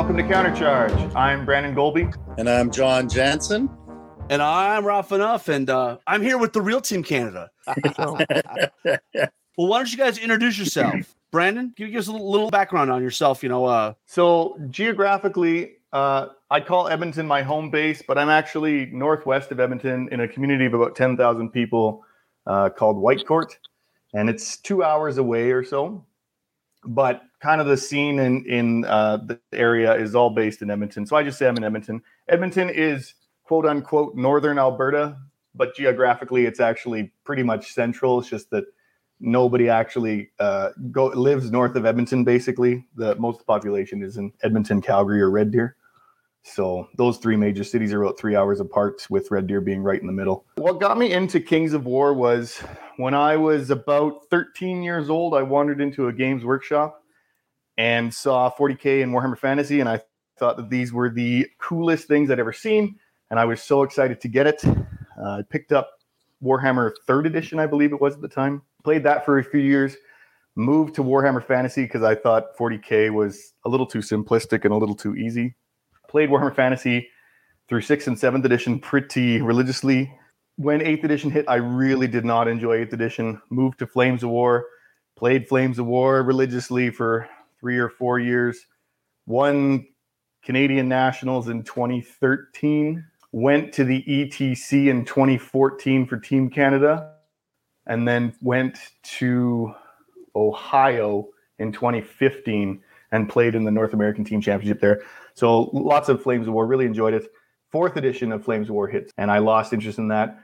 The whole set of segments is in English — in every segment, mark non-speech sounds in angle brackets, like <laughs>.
Welcome to Countercharge. I'm Brandon Golby. And I'm John Jansen. And I'm Rob Enough, and uh, I'm here with the real Team Canada. <laughs> well, why don't you guys introduce yourself? Brandon, can you give us a little, little background on yourself. You know, uh, so geographically, uh, I call Edmonton my home base, but I'm actually northwest of Edmonton in a community of about 10,000 people uh, called Whitecourt, and it's two hours away or so. But kind of the scene in in uh, the area is all based in Edmonton. So I just say I'm in Edmonton. Edmonton is quote unquote northern Alberta, but geographically it's actually pretty much central. It's just that nobody actually uh, go lives north of Edmonton. Basically, the most the population is in Edmonton, Calgary, or Red Deer. So those three major cities are about three hours apart, with Red Deer being right in the middle. What got me into Kings of War was when I was about 13 years old. I wandered into a games workshop and saw 40k and Warhammer Fantasy, and I thought that these were the coolest things I'd ever seen and I was so excited to get it. Uh, I picked up Warhammer Third Edition, I believe it was at the time. Played that for a few years. Moved to Warhammer Fantasy because I thought 40k was a little too simplistic and a little too easy. Played Warhammer Fantasy through sixth and seventh edition pretty religiously. When eighth edition hit, I really did not enjoy eighth edition. Moved to Flames of War, played Flames of War religiously for three or four years. Won Canadian Nationals in 2013 went to the ETC in 2014 for Team Canada, and then went to Ohio in 2015 and played in the North American Team Championship there. So lots of Flames of War, really enjoyed it. Fourth edition of Flames of War hits, and I lost interest in that.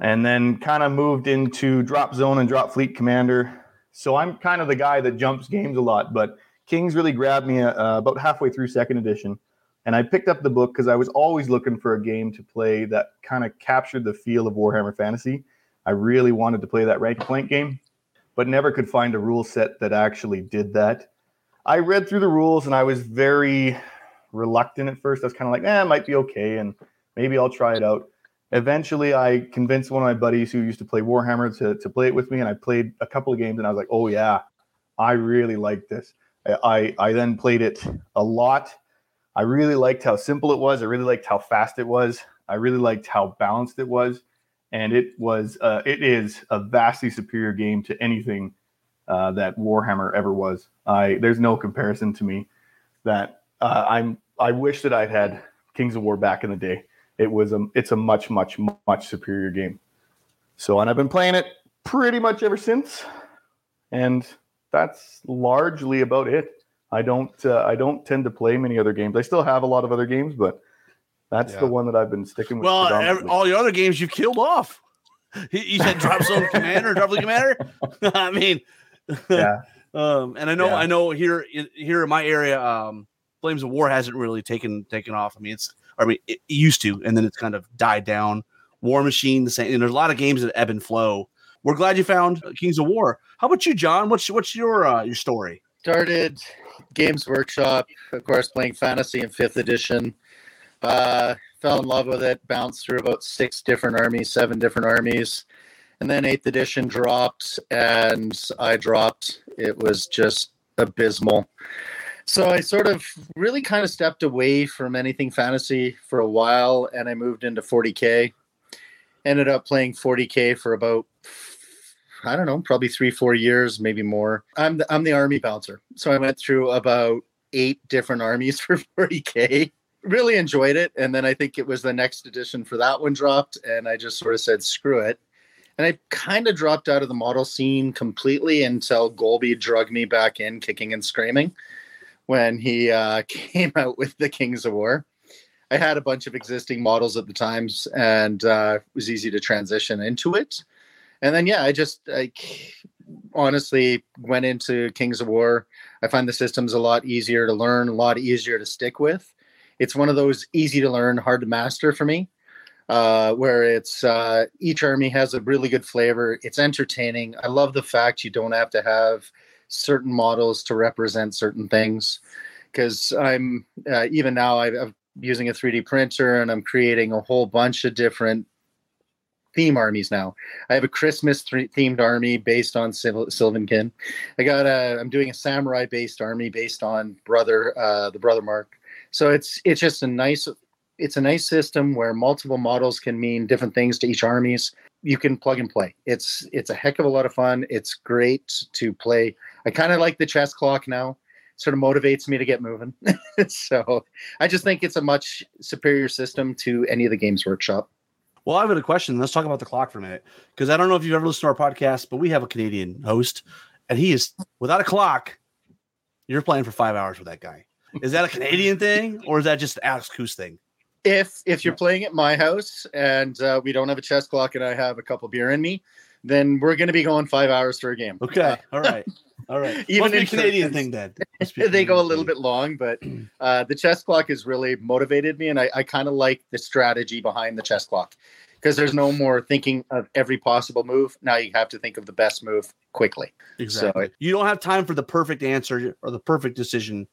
And then kind of moved into Drop Zone and Drop Fleet Commander. So I'm kind of the guy that jumps games a lot, but Kings really grabbed me uh, about halfway through second edition and I picked up the book because I was always looking for a game to play that kind of captured the feel of Warhammer Fantasy. I really wanted to play that rank point game, but never could find a rule set that actually did that. I read through the rules and I was very reluctant at first. I was kind of like, eh, it might be okay, and maybe I'll try it out. Eventually, I convinced one of my buddies who used to play Warhammer to, to play it with me, and I played a couple of games, and I was like, oh yeah, I really like this. I, I, then played it a lot I really liked how simple it was. I really liked how fast it was. I really liked how balanced it was, and it was uh, it is a vastly superior game to anything uh, that Warhammer ever was. I there's no comparison to me. That uh, I'm I wish that I'd had Kings of War back in the day. It was a it's a much much much superior game. So and I've been playing it pretty much ever since, and that's largely about it. I don't uh, I don't tend to play many other games. I still have a lot of other games, but that's yeah. the one that I've been sticking with. Well, every, all your other games you've killed off. You said Drop Zone <laughs> Commander, Drop Commander. <laughs> I mean, yeah. <laughs> um, and I know, yeah. I know here, in, here in my area, um, Flames of War hasn't really taken taken off. I mean, it's, I mean, it used to, and then it's kind of died down. War Machine, the same. And there's a lot of games that ebb and flow. We're glad you found Kings of War. How about you, John? What's what's your uh, your story? Started Games Workshop, of course, playing Fantasy in fifth edition. Uh, fell in love with it, bounced through about six different armies, seven different armies. And then eighth edition dropped, and I dropped. It was just abysmal. So I sort of really kind of stepped away from anything fantasy for a while, and I moved into 40K. Ended up playing 40K for about I don't know, probably three, four years, maybe more. I'm the, I'm the army bouncer, so I went through about eight different armies <laughs> for 40k. Really enjoyed it, and then I think it was the next edition for that one dropped, and I just sort of said screw it, and I kind of dropped out of the model scene completely until Golby drugged me back in, kicking and screaming, when he uh, <laughs> came out with the Kings of War. I had a bunch of existing models at the times, and uh, it was easy to transition into it and then yeah, I just like honestly went into Kings of War. I find the system's a lot easier to learn, a lot easier to stick with. It's one of those easy to learn, hard to master for me, uh, where it's uh, each army has a really good flavor. It's entertaining. I love the fact you don't have to have certain models to represent certain things because I'm uh, even now i am using a 3D printer and I'm creating a whole bunch of different theme armies now. I have a Christmas th- themed army based on Sil- Sylvankin. I got a I'm doing a samurai based army based on brother uh, the brother mark. So it's it's just a nice it's a nice system where multiple models can mean different things to each armies. You can plug and play. It's it's a heck of a lot of fun. It's great to play. I kind of like the chess clock now. Sort of motivates me to get moving. <laughs> so I just think it's a much superior system to any of the Games Workshop. Well, I have got a question. Let's talk about the clock for a minute because I don't know if you've ever listened to our podcast, but we have a Canadian host, and he is without a clock. You're playing for five hours with that guy. Is that a Canadian thing, or is that just Alex Coos thing? If if you're playing at my house and uh, we don't have a chess clock and I have a couple beer in me, then we're going to be going five hours for a game. Okay, all right, all right. Even in Canadian thing, <laughs> then they go a little bit long, but <clears throat> uh, the chess clock has really motivated me, and I, I kind of like the strategy behind the chess clock because there's no more thinking of every possible move. Now you have to think of the best move quickly. Exactly. So, you don't have time for the perfect answer or the perfect decision.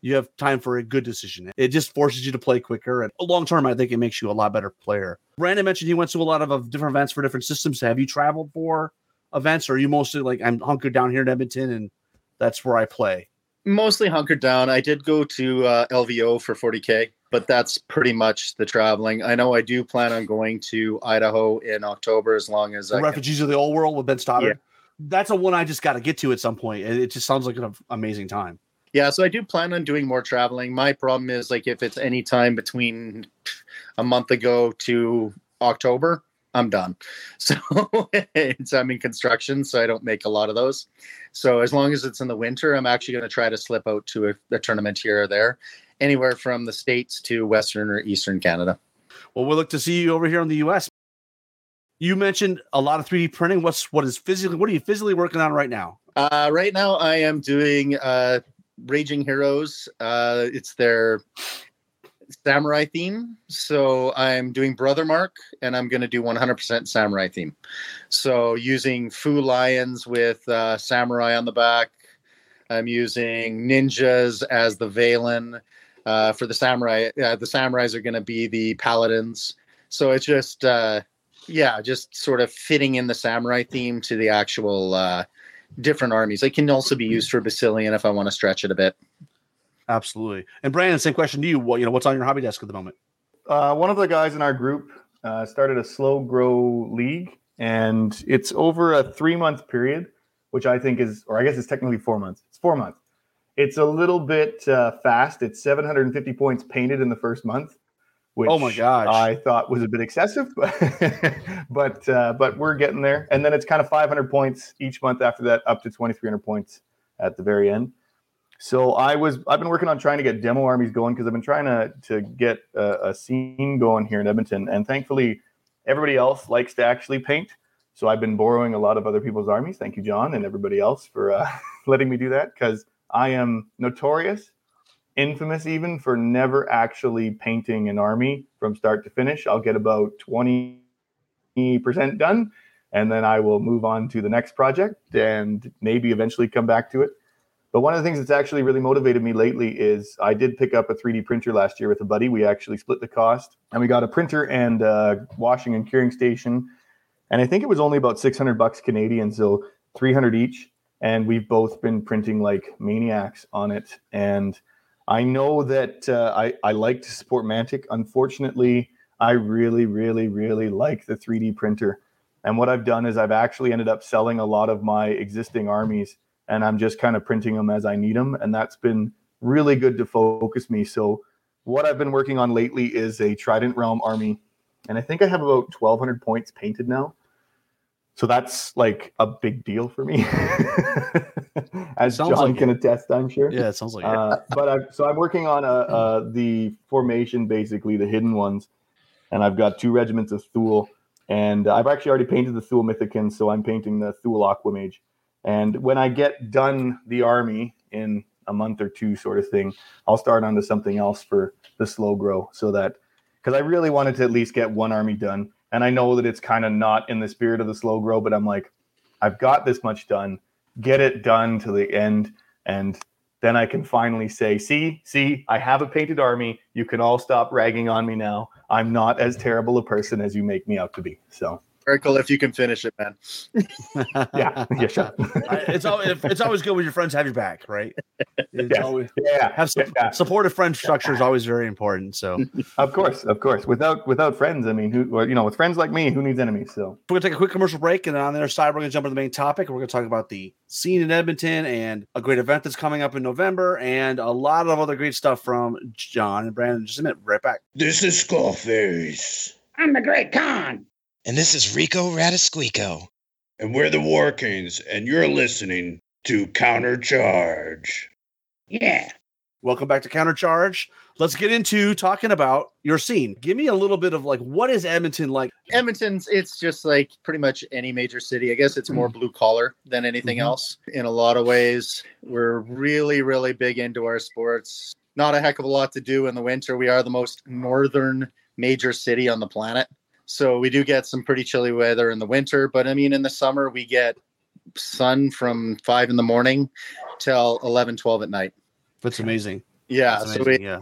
You have time for a good decision. It just forces you to play quicker. And long term, I think it makes you a lot better player. Brandon mentioned he went to a lot of, of different events for different systems. Have you traveled for events, or are you mostly like I'm hunkered down here in Edmonton and that's where I play? Mostly hunkered down. I did go to uh, LVO for 40k but that's pretty much the traveling. I know I do plan on going to Idaho in October as long as the Refugees can. of the Old World with Ben Stoddard. Yeah. That's a one I just got to get to at some point. It just sounds like an amazing time. Yeah, so I do plan on doing more traveling. My problem is like if it's any time between a month ago to October, I'm done. <laughs> So it's I'm in construction, so I don't make a lot of those. So as long as it's in the winter, I'm actually going to try to slip out to a, a tournament here or there anywhere from the states to western or eastern Canada. Well, we'll look to see you over here in the U.S. You mentioned a lot of 3D printing. What's what is physically? What are you physically working on right now? Uh, right now, I am doing uh, Raging Heroes. Uh, it's their samurai theme. So I'm doing Brother Mark, and I'm going to do 100% samurai theme. So using Fu lions with uh, samurai on the back. I'm using ninjas as the Valen uh, for the samurai. Uh, the samurais are going to be the paladins. So it's just, uh, yeah, just sort of fitting in the samurai theme to the actual uh, different armies. It can also be used for Basilean if I want to stretch it a bit. Absolutely. And Brandon, same question to you. What you know, what's on your hobby desk at the moment? Uh, one of the guys in our group uh, started a slow grow league, and it's over a three month period, which I think is, or I guess it's technically four months. It's four months. It's a little bit uh, fast. It's 750 points painted in the first month, which oh my gosh, I thought was a bit excessive, <laughs> but uh, but we're getting there. And then it's kind of 500 points each month after that, up to 2,300 points at the very end. So I was I've been working on trying to get demo armies going because I've been trying to to get a, a scene going here in Edmonton, and thankfully everybody else likes to actually paint. So I've been borrowing a lot of other people's armies. Thank you, John, and everybody else for uh, <laughs> letting me do that because I am notorious, infamous even for never actually painting an army from start to finish. I'll get about 20% done and then I will move on to the next project and maybe eventually come back to it. But one of the things that's actually really motivated me lately is I did pick up a 3D printer last year with a buddy. We actually split the cost and we got a printer and a washing and curing station. And I think it was only about 600 bucks Canadian, so 300 each and we've both been printing like maniacs on it. And I know that uh, I, I like to support Mantic. Unfortunately, I really, really, really like the 3D printer. And what I've done is I've actually ended up selling a lot of my existing armies and I'm just kind of printing them as I need them. And that's been really good to focus me. So, what I've been working on lately is a Trident Realm army. And I think I have about 1,200 points painted now. So that's like a big deal for me, <laughs> as John like can it. attest, I'm sure. Yeah, it sounds like uh, it. but I've, so I'm working on a, uh, the formation, basically the hidden ones, and I've got two regiments of Thuul, and I've actually already painted the Thuul Mythicans, so I'm painting the Thuul Aquamage. And when I get done the army in a month or two sort of thing, I'll start onto something else for the slow grow so that because I really wanted to at least get one army done. And I know that it's kind of not in the spirit of the slow grow, but I'm like, I've got this much done. Get it done to the end. And then I can finally say, see, see, I have a painted army. You can all stop ragging on me now. I'm not as terrible a person as you make me out to be. So miracle if you can finish it, man. <laughs> yeah, yeah, sure. it's always it's always good when your friends have your back, right? It's yes. always, yeah, have su- yeah. supportive friend structure is always very important. So of course, of course, without without friends, I mean, who well, you know, with friends like me, who needs enemies? So we're gonna take a quick commercial break, and then on the other side, we're gonna jump into the main topic. We're gonna talk about the scene in Edmonton and a great event that's coming up in November, and a lot of other great stuff from John and Brandon. Just a minute, right back. This is Skullface. I'm the Great Khan. And this is Rico Radisquico. And we're the War Kings, and you're listening to Countercharge. Yeah. Welcome back to Countercharge. Let's get into talking about your scene. Give me a little bit of like, what is Edmonton like? Edmonton's, it's just like pretty much any major city. I guess it's more blue collar than anything Mhm. else. In a lot of ways, we're really, really big into our sports. Not a heck of a lot to do in the winter. We are the most northern major city on the planet. So we do get some pretty chilly weather in the winter, but I mean, in the summer, we get sun from five in the morning till 11, 12 at night. That's amazing. Yeah. That's So we, yeah.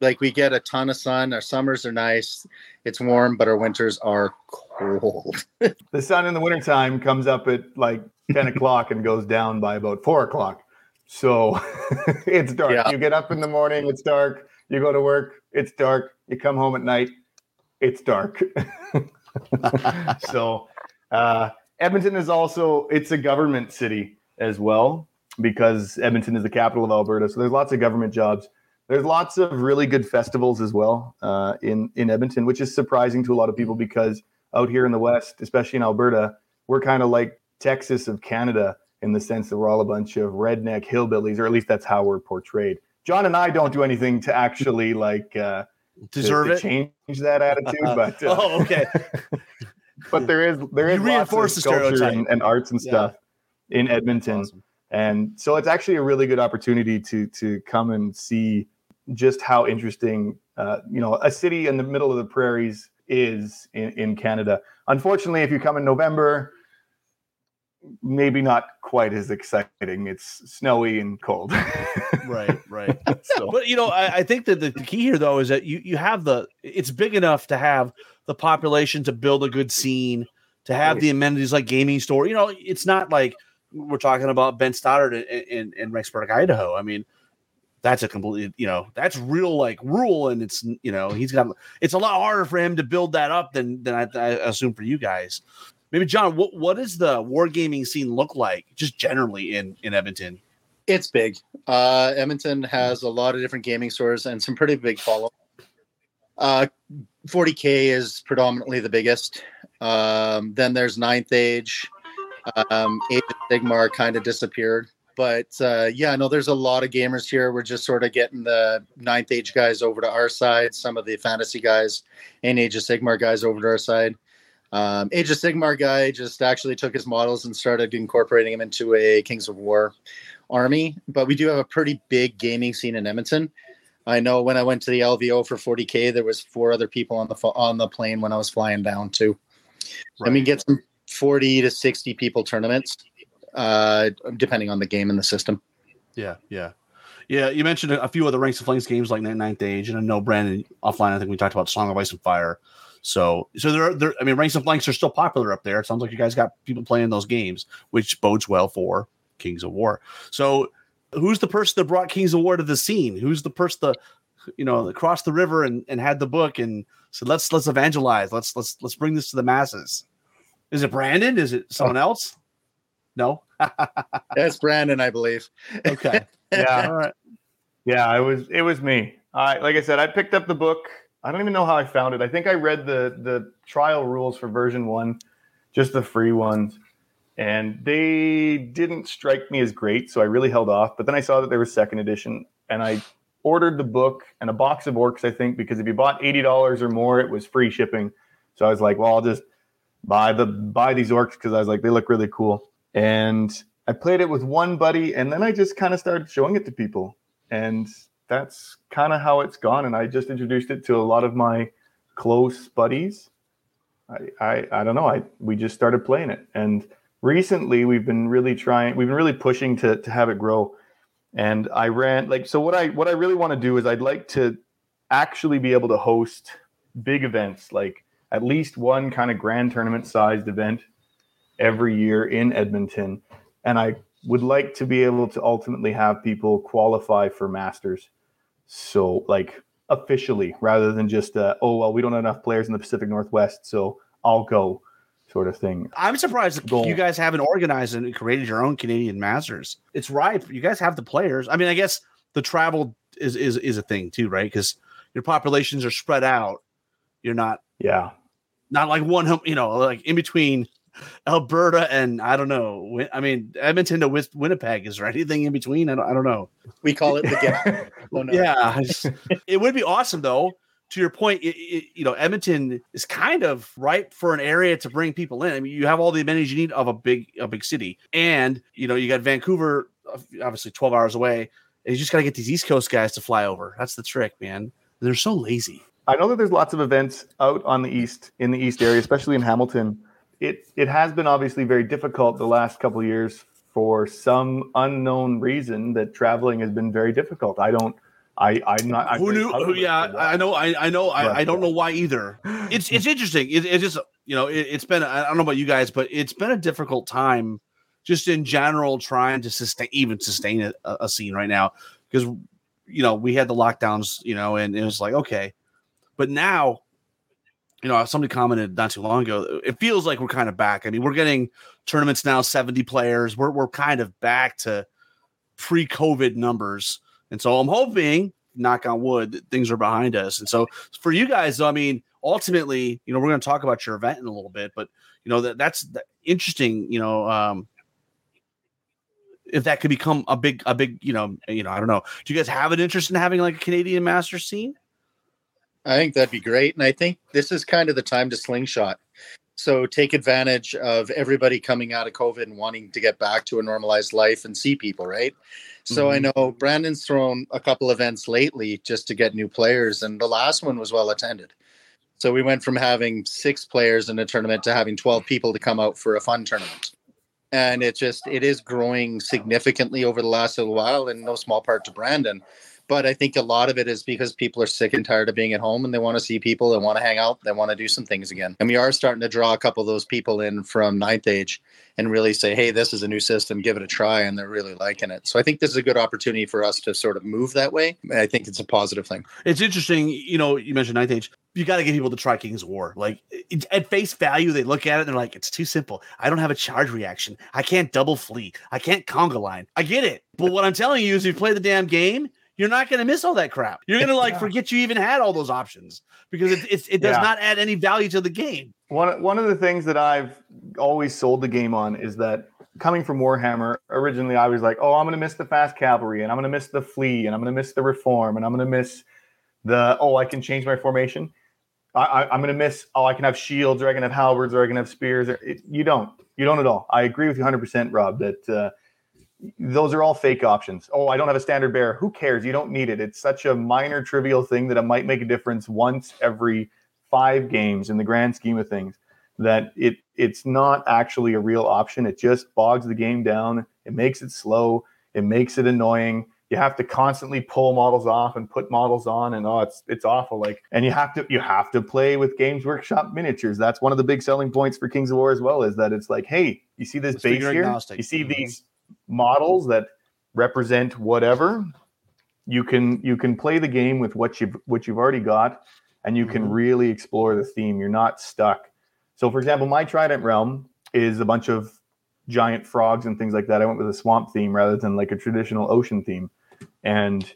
like we get a ton of sun. Our summers are nice. It's warm, but our winters are cold. <laughs> the sun in the wintertime comes up at like 10 <laughs> o'clock and goes down by about four o'clock. So <laughs> it's dark. Yeah. You get up in the morning, it's dark. You go to work, it's dark. You come home at night, it's dark. <laughs> so uh, Edmonton is also it's a government city as well because Edmonton is the capital of Alberta. So there's lots of government jobs. There's lots of really good festivals as well uh, in in Edmonton, which is surprising to a lot of people because out here in the West, especially in Alberta, we're kind of like Texas of Canada in the sense that we're all a bunch of redneck hillbillies, or at least that's how we're portrayed. John and I don't do anything to actually like uh, Deserve to it. change that attitude, <laughs> but uh, oh, okay. <laughs> but there is there is You lots reinforce of the culture and, and arts and Yeah. stuff in Edmonton, Awesome. and so it's actually a really good opportunity to to come and see just how interesting uh, you know a city in the middle of the prairies is in, in Canada. Unfortunately, if you come in November, maybe not quite as exciting. It's snowy and cold. <laughs> Right, right. so But you know, I, I think that the, the key here though is that you you have the it's big enough to have the population to build a good scene, to have the amenities like gaming store. You know, it's not like we're talking about Ben Stoddard in, in, in Rexburg, Idaho. I mean, that's a completely you know that's real like rural, and it's you know he's got it's a lot harder for him to build that up than than I, I assume for you guys. Maybe John, what what does the wargaming scene look like just generally in in Edmonton? It's big. Uh, Edmonton has a lot of different gaming stores and some pretty big follow. Uh, 40k is predominantly the biggest. Um, then there's Ninth Age. Um, Age of Sigmar kind of disappeared, but uh, yeah, no, there's a lot of gamers here. We're just sort of getting the Ninth Age guys over to our side, some of the fantasy guys, and Age of Sigmar guys over to our side. Um, Age of Sigmar guy just actually took his models and started incorporating them into a Kings of War army, but we do have a pretty big gaming scene in Edmonton. I know when I went to the LVO for 40k, there was four other people on the on the plane when I was flying down too. I mean, get some 40 to 60 people tournaments, uh, depending on the game and the system. Yeah, yeah, yeah. You mentioned a, few of the ranks of flames games like Ninth- Ninth Age, and I know Brandon offline. I think we talked about Song of Ice and Fire. So, so there, are, there. I mean, ranks and flanks are still popular up there. It sounds like you guys got people playing those games, which bodes well for Kings of War. So, who's the person that brought Kings of War to the scene? Who's the person that you know crossed the river and, and had the book and said, "Let's let's evangelize. Let's let's let's bring this to the masses." Is it Brandon? Is it someone oh. else? No. <laughs> That's Brandon, I believe. Okay. <laughs> yeah, All right. Yeah, it was it was me. I like I said, I picked up the book. I don't even know how I found it. I think I read the the trial rules for version one, just the free ones, and they didn't strike me as great. So I really held off. But then I saw that there was second edition, and I ordered the book and a box of orcs. I think because if you bought eighty dollars or more, it was free shipping. So I was like, well, I'll just buy the buy these orcs because I was like, they look really cool. And I played it with one buddy, and then I just kind of started showing it to people, and that's kind of how it's gone. And I just introduced it to a lot of my close buddies. I, I, I don't know. I we just started playing it, and recently we've been really trying. We've been really pushing to to have it grow. And I ran like so. What I what I really want to do is I'd like to actually be able to host big events, like at least one kind of grand tournament sized event every year in Edmonton. And I would like to be able to ultimately have people qualify for masters. So, like officially, rather than just, uh, oh, well, we don't have enough players in the Pacific Northwest, so I'll go sort of thing. I'm surprised Goal. you guys haven't organized and created your own Canadian Masters. It's ripe. You guys have the players. I mean, I guess the travel is is is a thing too, right? Because your populations are spread out. You're not, yeah, not like one, you know, like in between Alberta and I don't know. I mean, Edmonton to Winnipeg. Is there anything in between? I don't, I don't know. We call it the gap. <laughs> oh, no. Yeah, <laughs> it would be awesome though. To your point, it, it, you know, Edmonton is kind of ripe for an area to bring people in. I mean, you have all the amenities you need of a big a big city, and you know, you got Vancouver, obviously twelve hours away. And you just got to get these East Coast guys to fly over. That's the trick, man. They're so lazy. I know that there's lots of events out on the east in the east area, especially in Hamilton. It it has been obviously very difficult the last couple of years for some unknown reason that traveling has been very difficult. I don't. I I'm not. I'm Who knew? Who, yeah, I know. I I know. I, I don't know why either. It's it's interesting. It, it's just you know it, has been. I don't know about you guys, but it's been a difficult time, just in general, trying to sustain even sustain a, a scene right now because you know we had the lockdowns, you know, and it was like okay, but now, you know, somebody commented not too long ago. It feels like we're kind of back. I mean, we're getting tournaments now, seventy players. We're we're kind of back to pre-COVID numbers, and so I'm hoping, knock on wood, that things are behind us. And so for you guys, I mean, ultimately, you know, we're going to talk about your event in a little bit, but you know that that's interesting. You know, um, if that could become a big, a big, you know, you know, I don't know. Do you guys have an interest in having like a Canadian master scene? I think that'd be great. And I think this is kind of the time to slingshot. So take advantage of everybody coming out of COVID and wanting to get back to a normalized life and see people, right? So mm-hmm. I know Brandon's thrown a couple events lately just to get new players, and the last one was well attended. So we went from having six players in a tournament to having 12 people to come out for a fun tournament. And it just it is growing significantly over the last little while, in no small part to Brandon but I think a lot of it is because people are sick and tired of being at home and they want to see people, they want to hang out, they want to do some things again. And we are starting to draw a couple of those people in from ninth age and really say, hey, this is a new system, give it a try. And they're really liking it. So I think this is a good opportunity for us to sort of move that way. I think it's a positive thing. It's interesting. You know, you mentioned ninth age. You got to get people to try King's War. Like at face value, they look at it and they're like, it's too simple. I don't have a charge reaction. I can't double flee. I can't conga line. I get it. But what I'm telling you is you play the damn game, you're not going to miss all that crap. You're going to like <laughs> yeah. forget you even had all those options because it, it, it does yeah. not add any value to the game. One, one of the things that I've always sold the game on is that coming from Warhammer, originally I was like, oh, I'm going to miss the fast cavalry and I'm going to miss the flee and I'm going to miss the reform and I'm going to miss the, oh, I can change my formation. I, am going to miss, oh, I can have shields or I can have halberds or I can have spears. Or, it, you don't. You don't at all. I agree with you 100%, Rob, that uh, those are all fake options. Oh, I don't have a standard bearer. Who cares? You don't need it. It's such a minor, trivial thing that it might make a difference once every five games in the grand scheme of things. That it it's not actually a real option. It just bogs the game down. It makes it slow. It makes it annoying. You have to constantly pull models off and put models on, and oh, it's it's awful. Like, and you have to you have to play with Games Workshop miniatures. That's one of the big selling points for Kings of War as well. Is that it's like, hey, you see this Let's base here? Agnostic. You see mm-hmm. these models that represent whatever you can you can play the game with what you've what you've already got and you can mm-hmm. really explore the theme. You're not stuck. So for example my trident realm is a bunch of giant frogs and things like that. I went with a swamp theme rather than like a traditional ocean theme and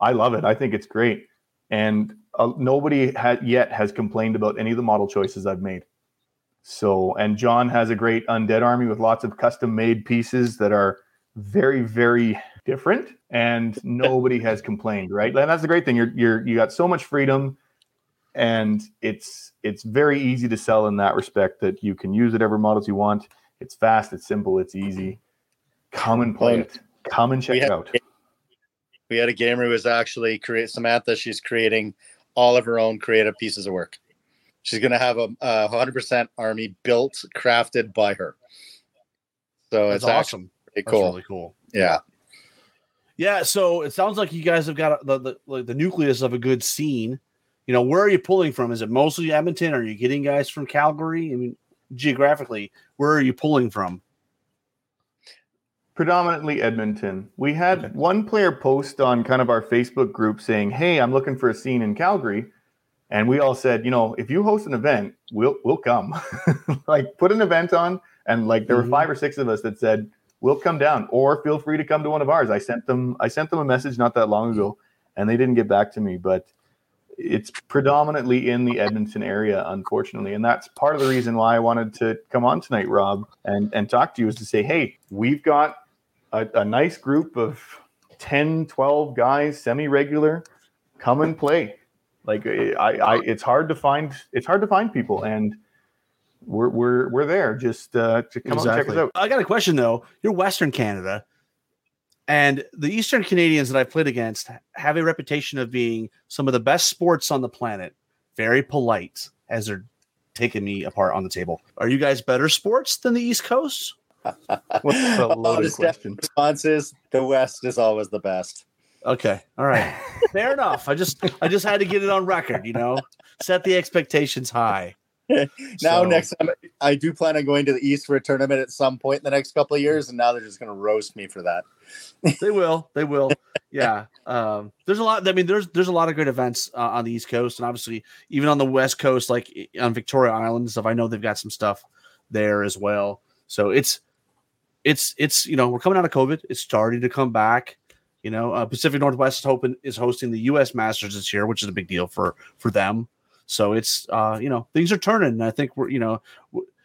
i love it. I think it's great. And uh, nobody had yet has complained about any of the model choices i've made. So, and John has a great undead army with lots of custom made pieces that are very, very different, and nobody has complained, right? And that's the great thing. You're you're you got so much freedom, and it's it's very easy to sell in that respect that you can use whatever models you want. It's fast, it's simple, it's easy. Come and play it. Come and check We it had- out. We had a gamer who was actually create Samantha. She's creating all of her own creative pieces of work. She's going to have a, a 100% army built, crafted by her. So That's it's awesome. Pretty That's cool. really cool. Yeah. Yeah, so it sounds like you guys have got a, the the, like the nucleus of a good scene. You know, where are you pulling from? Is it mostly Edmonton? Are you getting guys from Calgary? I mean, geographically, where are you pulling from? Predominantly Edmonton. We had Okay. one player post on kind of our Facebook group saying, "Hey, I'm looking for a scene in Calgary," and we all said, "You know, if you host an event, we'll we'll come. <laughs> like, put an event on." And like, there Mhm. were five or six of us that said, "We'll come down," or feel free to come to one of ours. I sent them I sent them a message not that long ago, and they didn't get back to me, but it's predominantly in the Edmonton area, unfortunately. And that's part of the reason why I wanted to come on tonight, Rob, and, and talk to you is to say, hey, we've got a, a nice group of 10, 12 guys, semi-regular, come and play. Like I, I, it's hard to find, it's hard to find people. And we're, we're, we're there just uh, to come and check us out. I got a question though. You're Western Canada, and the Eastern Canadians that I've played against have a reputation of being some of the best sports on the planet. Very polite as they're taking me apart on the table. Are you guys better sports than the East Coast? <laughs> What's a loaded Honest question? response is the West is always the best. Okay, all right, <laughs> fair enough. I just I just had to get it on record. You know, set the expectations high. <laughs> Now, So- next time, I do plan on going to the East for a tournament at some point in the next couple of years, and now they're just going to roast me for that. <laughs> they will they will. Yeah um there's a lot i mean there's there's a lot of great events uh, on the east coast and obviously even on the west coast like on victoria island and stuff i know they've got some stuff there as well. So it's it's it's you know we're coming out of covid it's starting to come back. You know uh, pacific northwest is hoping is hosting the us masters this year which is a big deal for for them so it's uh you know things are turning and i think we're you know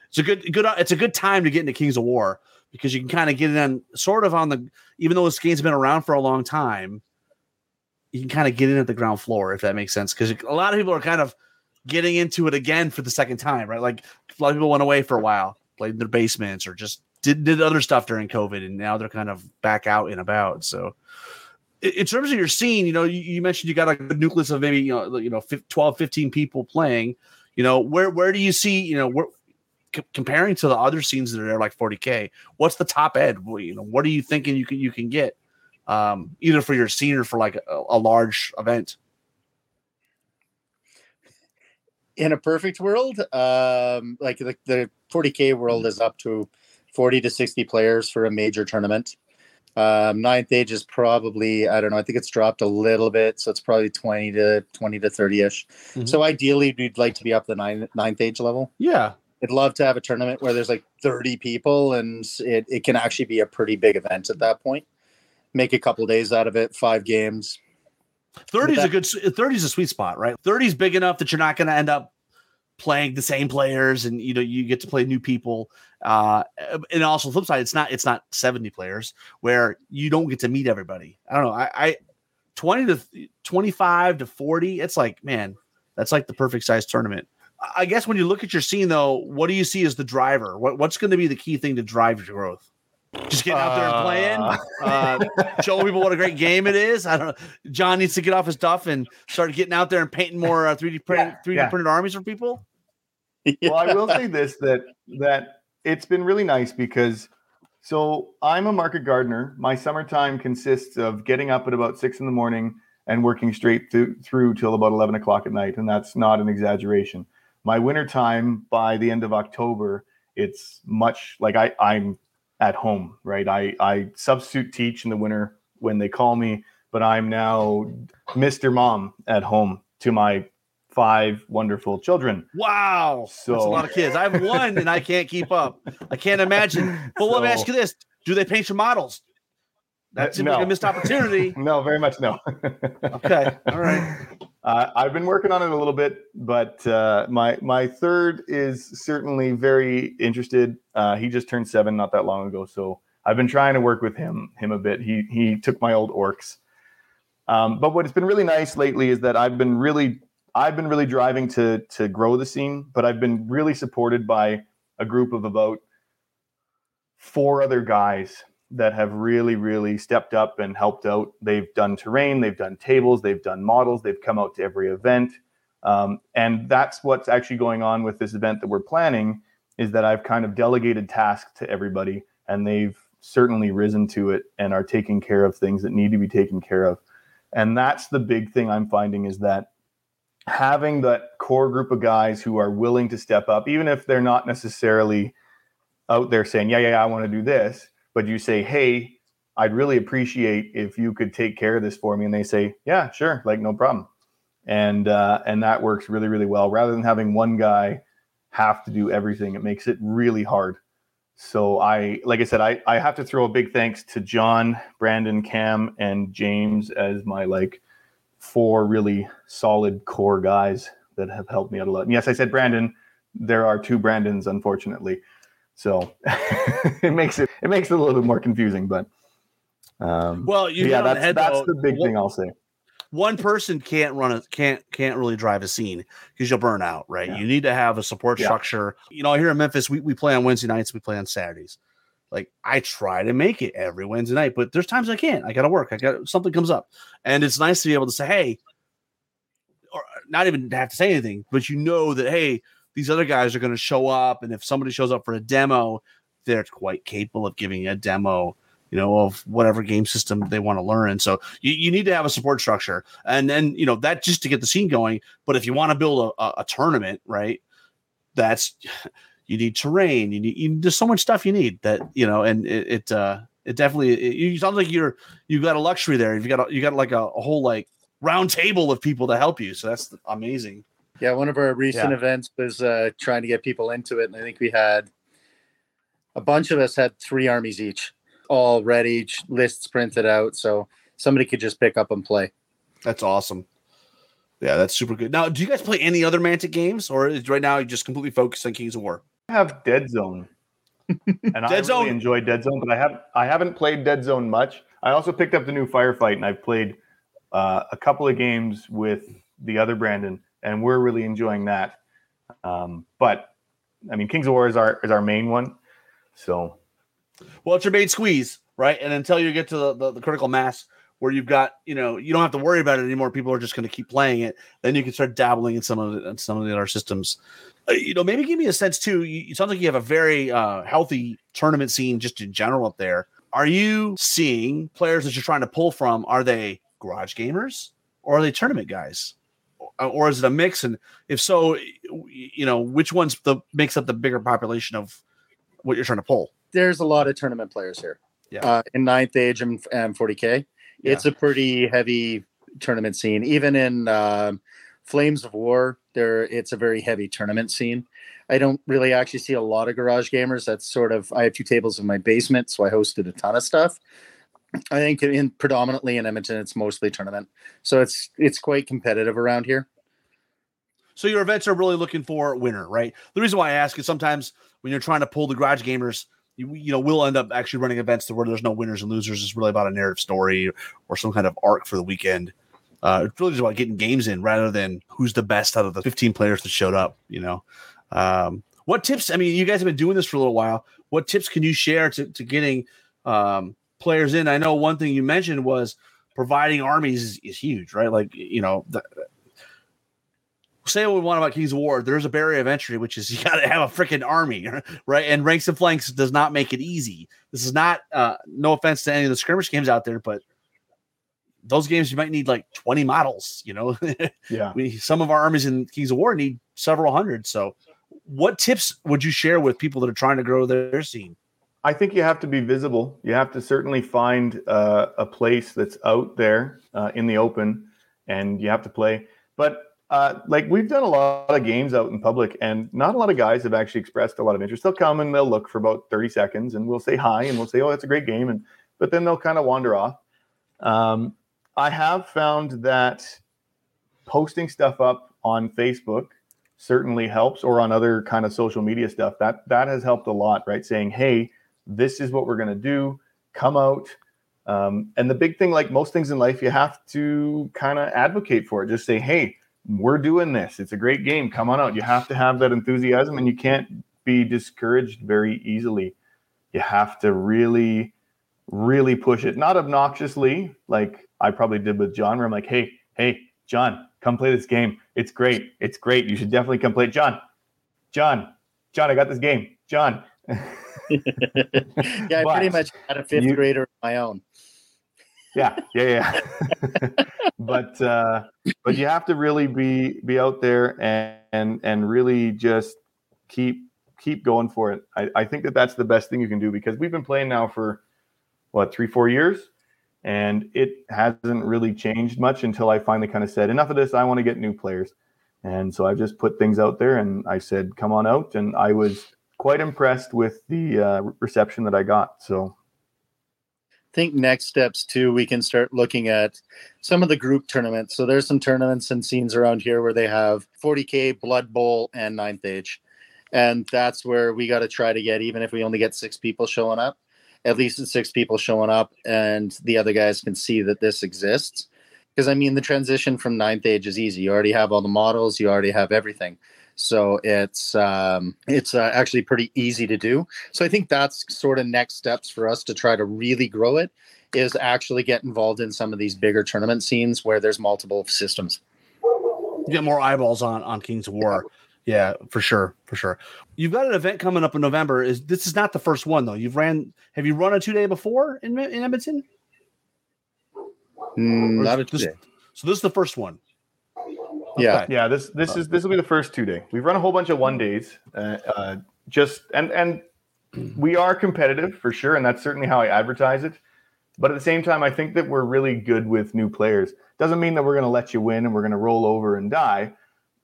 it's a good good it's a good time to get into kings of war because you can kind of get in sort of on the even though this game's been around for a long time, you can kind of get in at the ground floor if that makes sense. Because a lot of people are kind of getting into it again for the second time, right? Like a lot of people went away for a while, played in their basements, or just did did other stuff during COVID, and now they're kind of back out and about. So. In- terms of your scene, you know, you, you mentioned you got a good nucleus of maybe, you know, you know, fif- 12, 15 people playing, you know, where, where do you see, you know, where, c- comparing to the other scenes that are there, like 40k what's the top end? You know what are you thinking you can you can get um either for your scene or for like a, a large event? In a perfect world, um, like the, the 40k world is up to 40 to 60 players for a major tournament. Um, ninth age is probably I don't know. I think it's dropped a little bit, so it's probably 20 to 20 to 30 ish. Mhm. So ideally, we'd like to be up the nine, ninth age level. yeah I'd love to have a tournament where there's like 30 people and it, it can actually be a pretty big event at that point. Make a couple days out of it, five games. 30 is a good 30 is a sweet spot right 30 is big enough that you're not going to end up playing the same players and you know you get to play new people uh and also flip side it's not it's not 70 players where you don't get to meet everybody i don't know i i 20 to 25 to 40 it's like man that's like the perfect size tournament I- guess when you look at your scene though what do you see as the driver what, what's going to be the key thing to drive your growth just getting out there and playing <laughs> uh, showing people what a great game it is. I don't know. John needs to get off his stuff and start getting out there and painting more uh, 3D print, 3D yeah. printed armies for people. <laughs> well, I will say this that that it's been really nice because so I'm a market gardener. My summertime consists of getting up at about six in the morning and working straight through, through till about eleven o'clock at night, and that's not an exaggeration. My winter time by the end of October, it's much like I, I'm at home, right? I, I substitute teach in the winter when they call me, but I'm now Mr. Mom at home to my five wonderful children. Wow. That's a lot of kids. I have one and I can't keep up. I can't imagine. But let me ask you this Do they paint your models? That seems like No. a missed opportunity. <laughs> No, very much no. <laughs> Okay. All right. Uh, I've been working on it a little bit, but uh, my my third is certainly very interested. Uh, he just turned seven not that long ago, so I've been trying to work with him him a bit. He he took my old orcs. Um, but what's been really nice lately is that I've been really I've been really driving to to grow the scene, but I've been really supported by a group of about four other guys that have really, really stepped up and helped out. They've done terrain, they've done tables, they've done models, they've come out to every event. Um, and that's what's actually going on with this event that we're planning is that I've kind of delegated tasks to everybody and they've certainly risen to it and are taking care of things that need to be taken care of. And that's the big thing I'm finding is that having that core group of guys who are willing to step up, even if they're not necessarily out there saying, yeah, yeah, yeah I want to do this, but you say, hey, I'd really appreciate if you could take care of this for me. And they say, yeah, sure, like no problem. And uh, and that works really, really well. Rather than having one guy have to do everything, it makes it really hard. So I, like I said, I, I have to throw a big thanks to John, Brandon, Cam, and James as my like four really solid core guys that have helped me out a lot. And yes, I said Brandon. There are two Brandons, unfortunately. So <laughs> it makes it it makes it a little bit more confusing, but um, well, yeah, that's head, that's though, the big thing I'll say. One person can't run a can't can't really drive a scene because you'll burn out, right? Yeah. You need to have a support yeah. structure. You know, here in Memphis, we, we play on Wednesday nights, we play on Saturdays. Like I try to make it every Wednesday night, but there's times I can't. I got to work. I got something comes up, and it's nice to be able to say, "Hey," or not even have to say anything, but you know that, "Hey, these other guys are going to show up, and if somebody shows up for a demo, they're quite capable of giving a demo, you know, of whatever game system they want to learn. So you, you need to have a support structure, and then you know that just to get the scene going. But if you want to build a, a, a tournament, right, that's you need terrain. You need you, there's so much stuff you need that you know, and it, it uh it definitely it, you sound like you're You've got a luxury there. You've got a, you got like a, a whole like round table of people to help you. So that's amazing. Yeah, one of our recent yeah. events was uh, trying to get people into it, and I think we had a bunch of us had three armies each, all ready, lists printed out, so somebody could just pick up and play. That's awesome. Yeah, that's super good. Now, do you guys play any other Mantic games, or is right now you just completely focused on Kings of War? Have Dead Zone, <laughs> and Dead I Zone. really enjoy Dead Zone, but I have I haven't played Dead Zone much. I also picked up the new Firefight, and I've played uh, a couple of games with the other Brandon and we're really enjoying that. Um, but I mean, Kings of War is our is our main one. So, well, it's your main squeeze, right? And until you get to the, the, the critical mass where you've got, you know, you don't have to worry about it anymore. People are just going to keep playing it. Then you can start dabbling in some of the, in some of the other systems. Uh, you know, maybe give me a sense too. You, it sounds like you have a very uh, healthy tournament scene just in general up there. Are you seeing players that you're trying to pull from? Are they garage gamers or are they tournament guys? Or is it a mix? And if so, you know, which one's the makes up the bigger population of what you're trying to pull? There's a lot of tournament players here. Yeah. Uh, in ninth age and, and 40k, yeah. it's a pretty heavy tournament scene. Even in uh, Flames of War, there it's a very heavy tournament scene. I don't really actually see a lot of garage gamers. That's sort of I have two tables in my basement, so I hosted a ton of stuff. I think in predominantly in Edmonton, it's mostly tournament, so it's it's quite competitive around here. So your events are really looking for winner, right? The reason why I ask is sometimes when you're trying to pull the garage gamers, you, you know, we'll end up actually running events to where there's no winners and losers. It's really about a narrative story or some kind of arc for the weekend. Uh, it's really just about getting games in rather than who's the best out of the 15 players that showed up. You know, um, what tips? I mean, you guys have been doing this for a little while. What tips can you share to, to getting um, players in. I know one thing you mentioned was providing armies is, is huge, right? Like, you know, the, say what we want about Kings War, there's a barrier of entry, which is <laughs> you got to have a freaking army, <laughs> right? And ranks and flanks does not make it easy. This is not, uh, no offense to any of the skirmish games out there, but those games you might need like 20 models, you know? <laughs> yeah. we, some of our armies in Kings of War need several hundred. So, what tips would you share with people that are trying to grow their scene? I think you have to be visible. You have to certainly find uh, a place that's out there uh, in the open, and you have to play. But uh, like we've done a lot of games out in public, and not a lot of guys have actually expressed a lot of interest. They'll come and they'll look for about thirty seconds, and we'll say hi, and we'll say, "Oh, that's a great game," and but then they'll kind of wander off. Um, I have found that posting stuff up on Facebook certainly helps, or on other kind of social media stuff. That that has helped a lot, right? Saying, "Hey." this is what we're going to do come out um, and the big thing like most things in life you have to kind of advocate for it just say hey we're doing this it's a great game come on out you have to have that enthusiasm and you can't be discouraged very easily you have to really really push it, not obnoxiously, like I probably did with John, where I'm like, hey, hey, John, come play this game. It's great. It's great. You should definitely come play. John, John, John, I got this game. John. <laughs> yeah, I pretty much had a fifth you, grader of my own. Yeah, yeah, yeah. <laughs> but uh, but you have to really be be out there and and and really just keep keep going for it. I, I think that that's the best thing you can do because we've been playing now for what three four years and it hasn't really changed much until I finally kind of said enough of this. I want to get new players, and so I just put things out there and I said come on out, and I was quite impressed with the uh, reception that I got. So. I think next steps too, we can start looking at some of the group tournaments. So there's some tournaments and scenes around here where they have 40k, Blood Bowl, and Ninth Age, and that's where we got to try to get even if we only get six people showing up at least six people showing up and the other guys can see that this exists. Because i mean the transition from ninth age is easy. You already have all the models you already have everything. So it's um, it's uh, actually pretty easy to do. So i think that's sort of next steps for us to try to really grow it is actually get involved in some of these bigger tournament scenes where there's multiple systems. You get more eyeballs on on kings of war. Yeah, for sure, for sure. You've got an event coming up in November. Is this is not the first one though? You've ran. Have you run a two day before in in Edmonton? Mm, not a two day. So this is the first one. Okay. Yeah, yeah. This this is this will be the first two day. We've run a whole bunch of one days. Uh, uh, just and and we are competitive for sure, and that's certainly how I advertise it. But at the same time, I think that we're really good with new players. Doesn't mean that we're going to let you win and we're going to roll over and die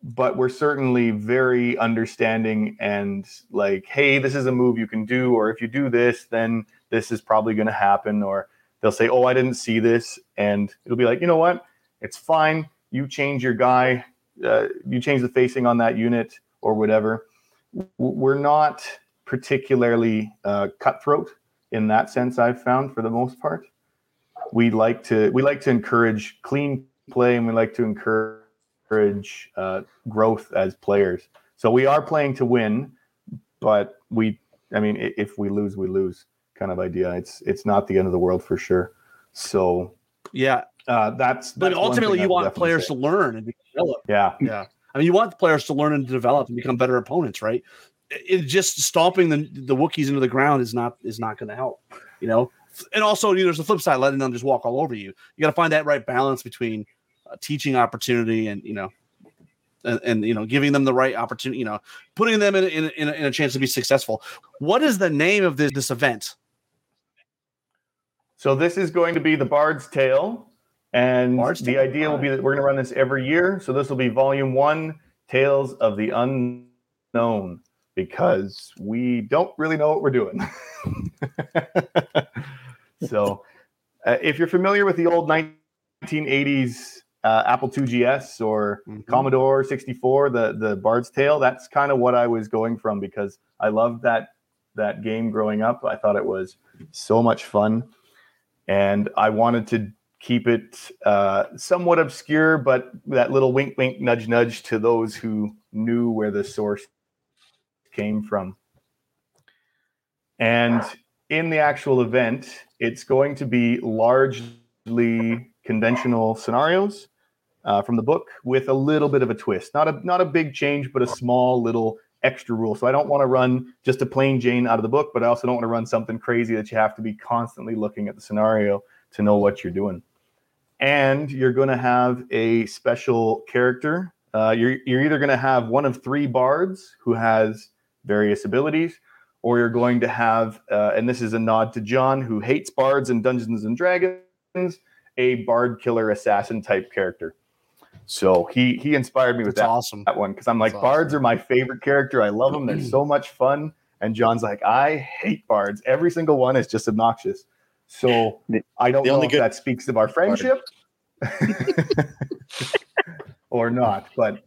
but we're certainly very understanding and like, hey, this is a move you can do, or if you do this, then this is probably going to happen. Or they'll say, oh, I didn't see this, and it'll be like, you know what, it's fine. You change your guy, uh, you change the facing on that unit or whatever. We're not particularly uh, cutthroat in that sense. I've found for the most part, we like to we like to encourage clean play, and we like to encourage encourage uh, growth as players. So we are playing to win, but we, I mean, if we lose, we lose kind of idea. It's it's not the end of the world for sure. So yeah, uh, that's, that's. But ultimately, you want players say. to learn and develop. Yeah, yeah. I mean, you want players to learn and develop and become better opponents, right? It, just stomping the the Wookiees into the ground is not is not going to help. You know, and also you know, there's the flip side, letting them just walk all over you. You got to find that right balance between a teaching opportunity and you know and, and, you know giving them the right opportunity you know putting them in, in, in, a, in a chance to be successful. What is the name of this, this event? So this is going to be the bard's tale and bard's the tale. idea will be that we're going to run this every year. So this will be volume one tales of the unknown because we don't really know what we're doing. <laughs> So uh, if you're familiar with the old 1980s uh, Apple II GS or mm-hmm. Commodore 64, the the Bard's Tale. That's kind of what I was going from because I loved that that game growing up. I thought it was so much fun, and I wanted to keep it uh, somewhat obscure, but that little wink, wink, nudge, nudge to those who knew where the source came from. And in the actual event, it's going to be largely conventional scenarios uh, from the book with a little bit of a twist. Not a not a big change, but a small little extra rule. So I don't want to run just a plain Jane out of the book, but I also don't want to run something crazy that you have to be constantly looking at the scenario to know what you're doing. And you're going to have a special character. Uh, you're you're either going to have one of three bards who has various abilities, or you're going to have, uh, and this is a nod to John, who hates bards and Dungeons and Dragons, a bard killer assassin type character. So he he inspired me with That's that awesome that one because I'm like That's bards awesome. are my favorite character. I love them. They're so <clears throat> much fun. And John's like, I hate bards. Every single one is just obnoxious. So I don't know if good- that speaks of our friendship <laughs> or not. But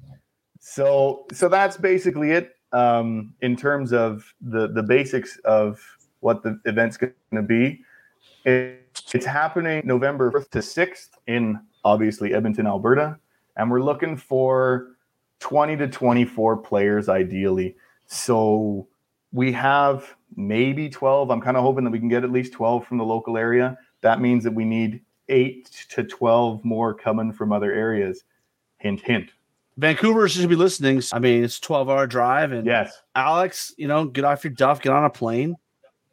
so so that's basically it um, in terms of the the basics of what the event's going to be. It, it's happening November 5th to 6th in obviously Edmonton, Alberta and we're looking for 20 to 24 players ideally. So we have maybe 12. I'm kind of hoping that we can get at least 12 from the local area. That means that we need eight to 12 more coming from other areas. Hint, hint. Vancouver should be listening. I mean, it's 12 hour drive. And yes, Alex, you know, get off your duff, get on a plane.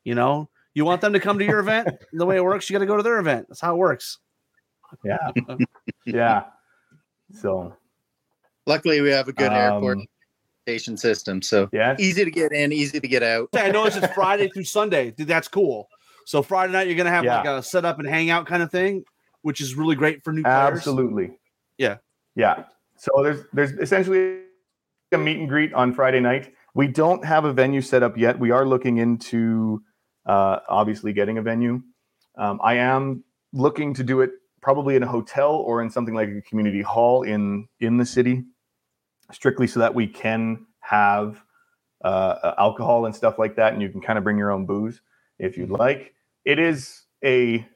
You know, you want them to come to your event. the way it works, you got to go to their event. That's how it works. Yeah. <laughs> yeah. So luckily we have a good um, airport station system. So yeah, easy to get in, easy to get out. I know it's Friday through Sunday. Dude, That's cool. So Friday night you're gonna have yeah. like a set up and hang out kind of thing, which is really great for new players. Absolutely. Yeah. Yeah. So there's there's essentially a meet and greet on Friday night. We don't have a venue set up yet. We are looking into uh, obviously getting a venue. Um, I am looking to do it probably in a hotel or in something like a community hall in in the city, strictly so that we can have uh, alcohol and stuff like that, and you can kind of bring your own booze if you'd like. It is a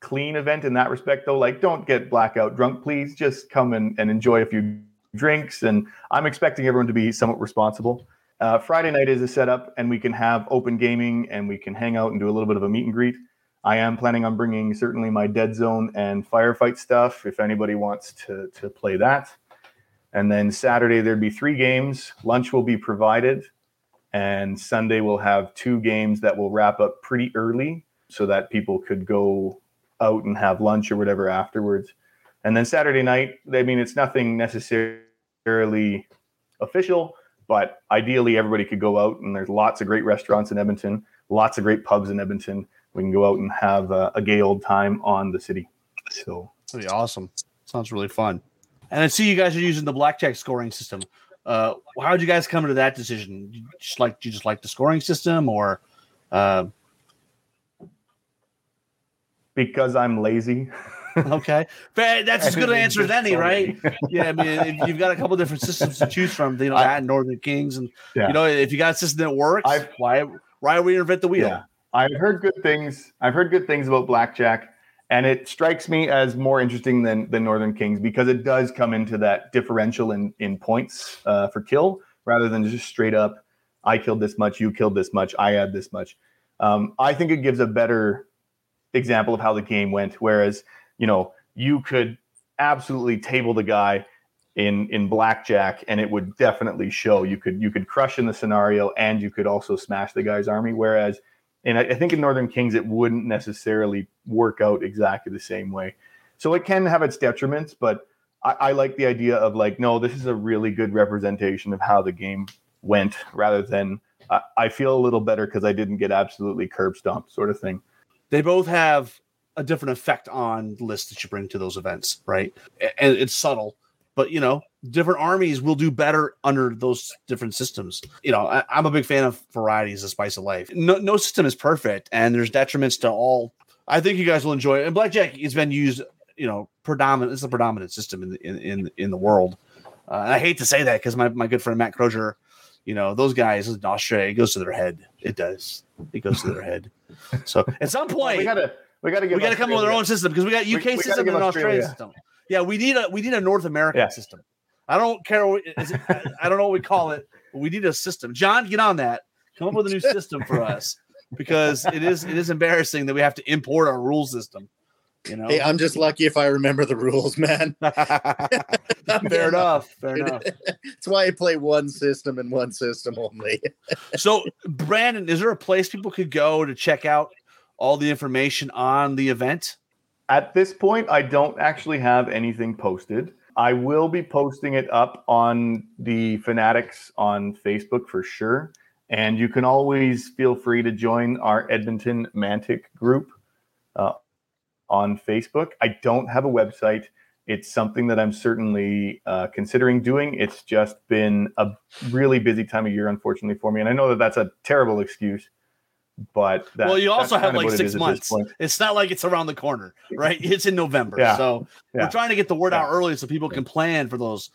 clean event in that respect, though. Like, don't get blackout drunk, please. Just come and, and enjoy a few drinks. And I'm expecting everyone to be somewhat responsible. Uh, Friday night is a setup, and we can have open gaming and we can hang out and do a little bit of a meet and greet. I am planning on bringing certainly my Dead Zone and Firefight stuff if anybody wants to, to play that. And then Saturday, there'd be three games. Lunch will be provided. And Sunday, we'll have two games that will wrap up pretty early so that people could go out and have lunch or whatever afterwards. And then Saturday night, I mean, it's nothing necessarily official, but ideally everybody could go out and there's lots of great restaurants in Edmonton, lots of great pubs in Edmonton. We can go out and have a, a gay old time on the city. So that'd be awesome. Sounds really fun. And I see you guys are using the blackjack scoring system. Uh, how did you guys come to that decision? You just like you just like the scoring system, or uh, because I'm lazy. <laughs> okay, that's as good an answer as any, right? yeah, I mean, you've got a couple different systems to choose from, you know, that and Northern Kings, and yeah. you know, if you got a system that works, I've, why why reinvent the wheel? Yeah. I've heard good things. I've heard good things about blackjack, and it strikes me as more interesting than than Northern Kings because it does come into that differential in in points uh, for kill rather than just straight up. I killed this much, you killed this much, I had this much. Um, I think it gives a better example of how the game went. Whereas, you know, you could absolutely table the guy in in blackjack and it would definitely show. You could you could crush in the scenario and you could also smash the guy's army whereas and I, I, think in northern kings it wouldn't necessarily work out exactly the same way. So it can have its detriments but I, I like the idea of like no this is a really good representation of how the game went rather than I, I feel a little better because i didn't get absolutely curb stomped sort of thing. They both have a different effect on the list that you bring to those events, right? And it's subtle, but you know, different armies will do better under those different systems. You know, I, am a big fan of varieties of spice of life. No, no system is perfect, and there's detriments to all. I think you guys will enjoy it. And blackjack has been used, you know, predominant. It's the predominant system in the, in in, in the world. Uh, I hate to say that because my, my good friend Matt Crozier, you know, those guys in Australia, it goes to their head. It does. It goes to their head. So at some point, we gotta we gotta we gotta come up with our own system because we got UK we, we system and an Australian system. Yeah, we need a we need a North American yeah. system. I don't care. What, it, I don't know what we call it, but we need a system. John, get on that. Come up with a new system for us because it is it is embarrassing that we have to import our rule system. You know, hey, I'm just lucky if I remember the rules, man. <laughs> fair enough. Fair enough. That's why I play one system and one system only. so, Brandon, is there a place people could go to check out all the information on the event? At this point, I don't actually have anything posted. I will be posting it up on the Fanatics on Facebook for sure. And you can always feel free to join our Edmonton Mantic group uh, on Facebook. I don't have a website. It's something that I'm certainly uh, considering doing. It's just been a really busy time of year, unfortunately, for me. And I know that that's a terrible excuse, but that, well, you also have like six months. It's not like it's around the corner, right? It's in November, yeah. so yeah. we're trying to get the word yeah. out early so people can plan for those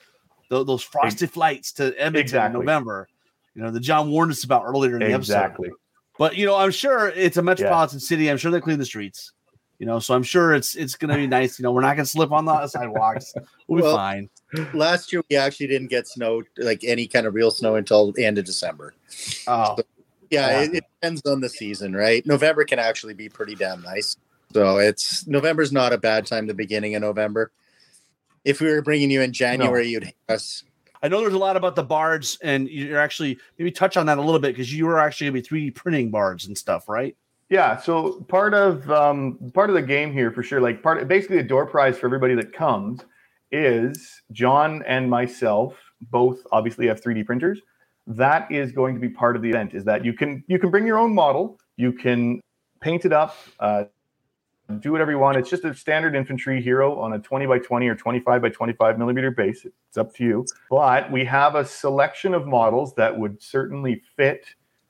those, those frosty flights to Edmonton exactly. in November. You know, the John warned us about earlier in the exactly. episode. But you know, I'm sure it's a metropolitan city. I'm sure they clean the streets. You know, so I'm sure it's it's gonna be nice. You know, we're not gonna slip on the <laughs> sidewalks. We'll, well be fine. Last year we actually didn't get snow, like any kind of real snow, until the end of December. Oh, so, Yeah, yeah. It, it, depends on the season, right? November can actually be pretty damn nice. So it's November's not a bad time. The beginning of November. If we were bringing you in January, no. you'd hate us. I know there's a lot about the bards, and you're actually maybe touch on that a little bit because you were actually going to be 3D printing bards and stuff, right? Yeah. So part of um, part of the game here for sure, like part of, basically a door prize for everybody that comes is John and myself both obviously have 3D printers. That is going to be part of the event. Is that you can you can bring your own model, you can paint it up, uh, do whatever you want. It's just a standard infantry hero on a 20 by 20 or 25 by 25 millimeter base. It's up to you. But we have a selection of models that would certainly fit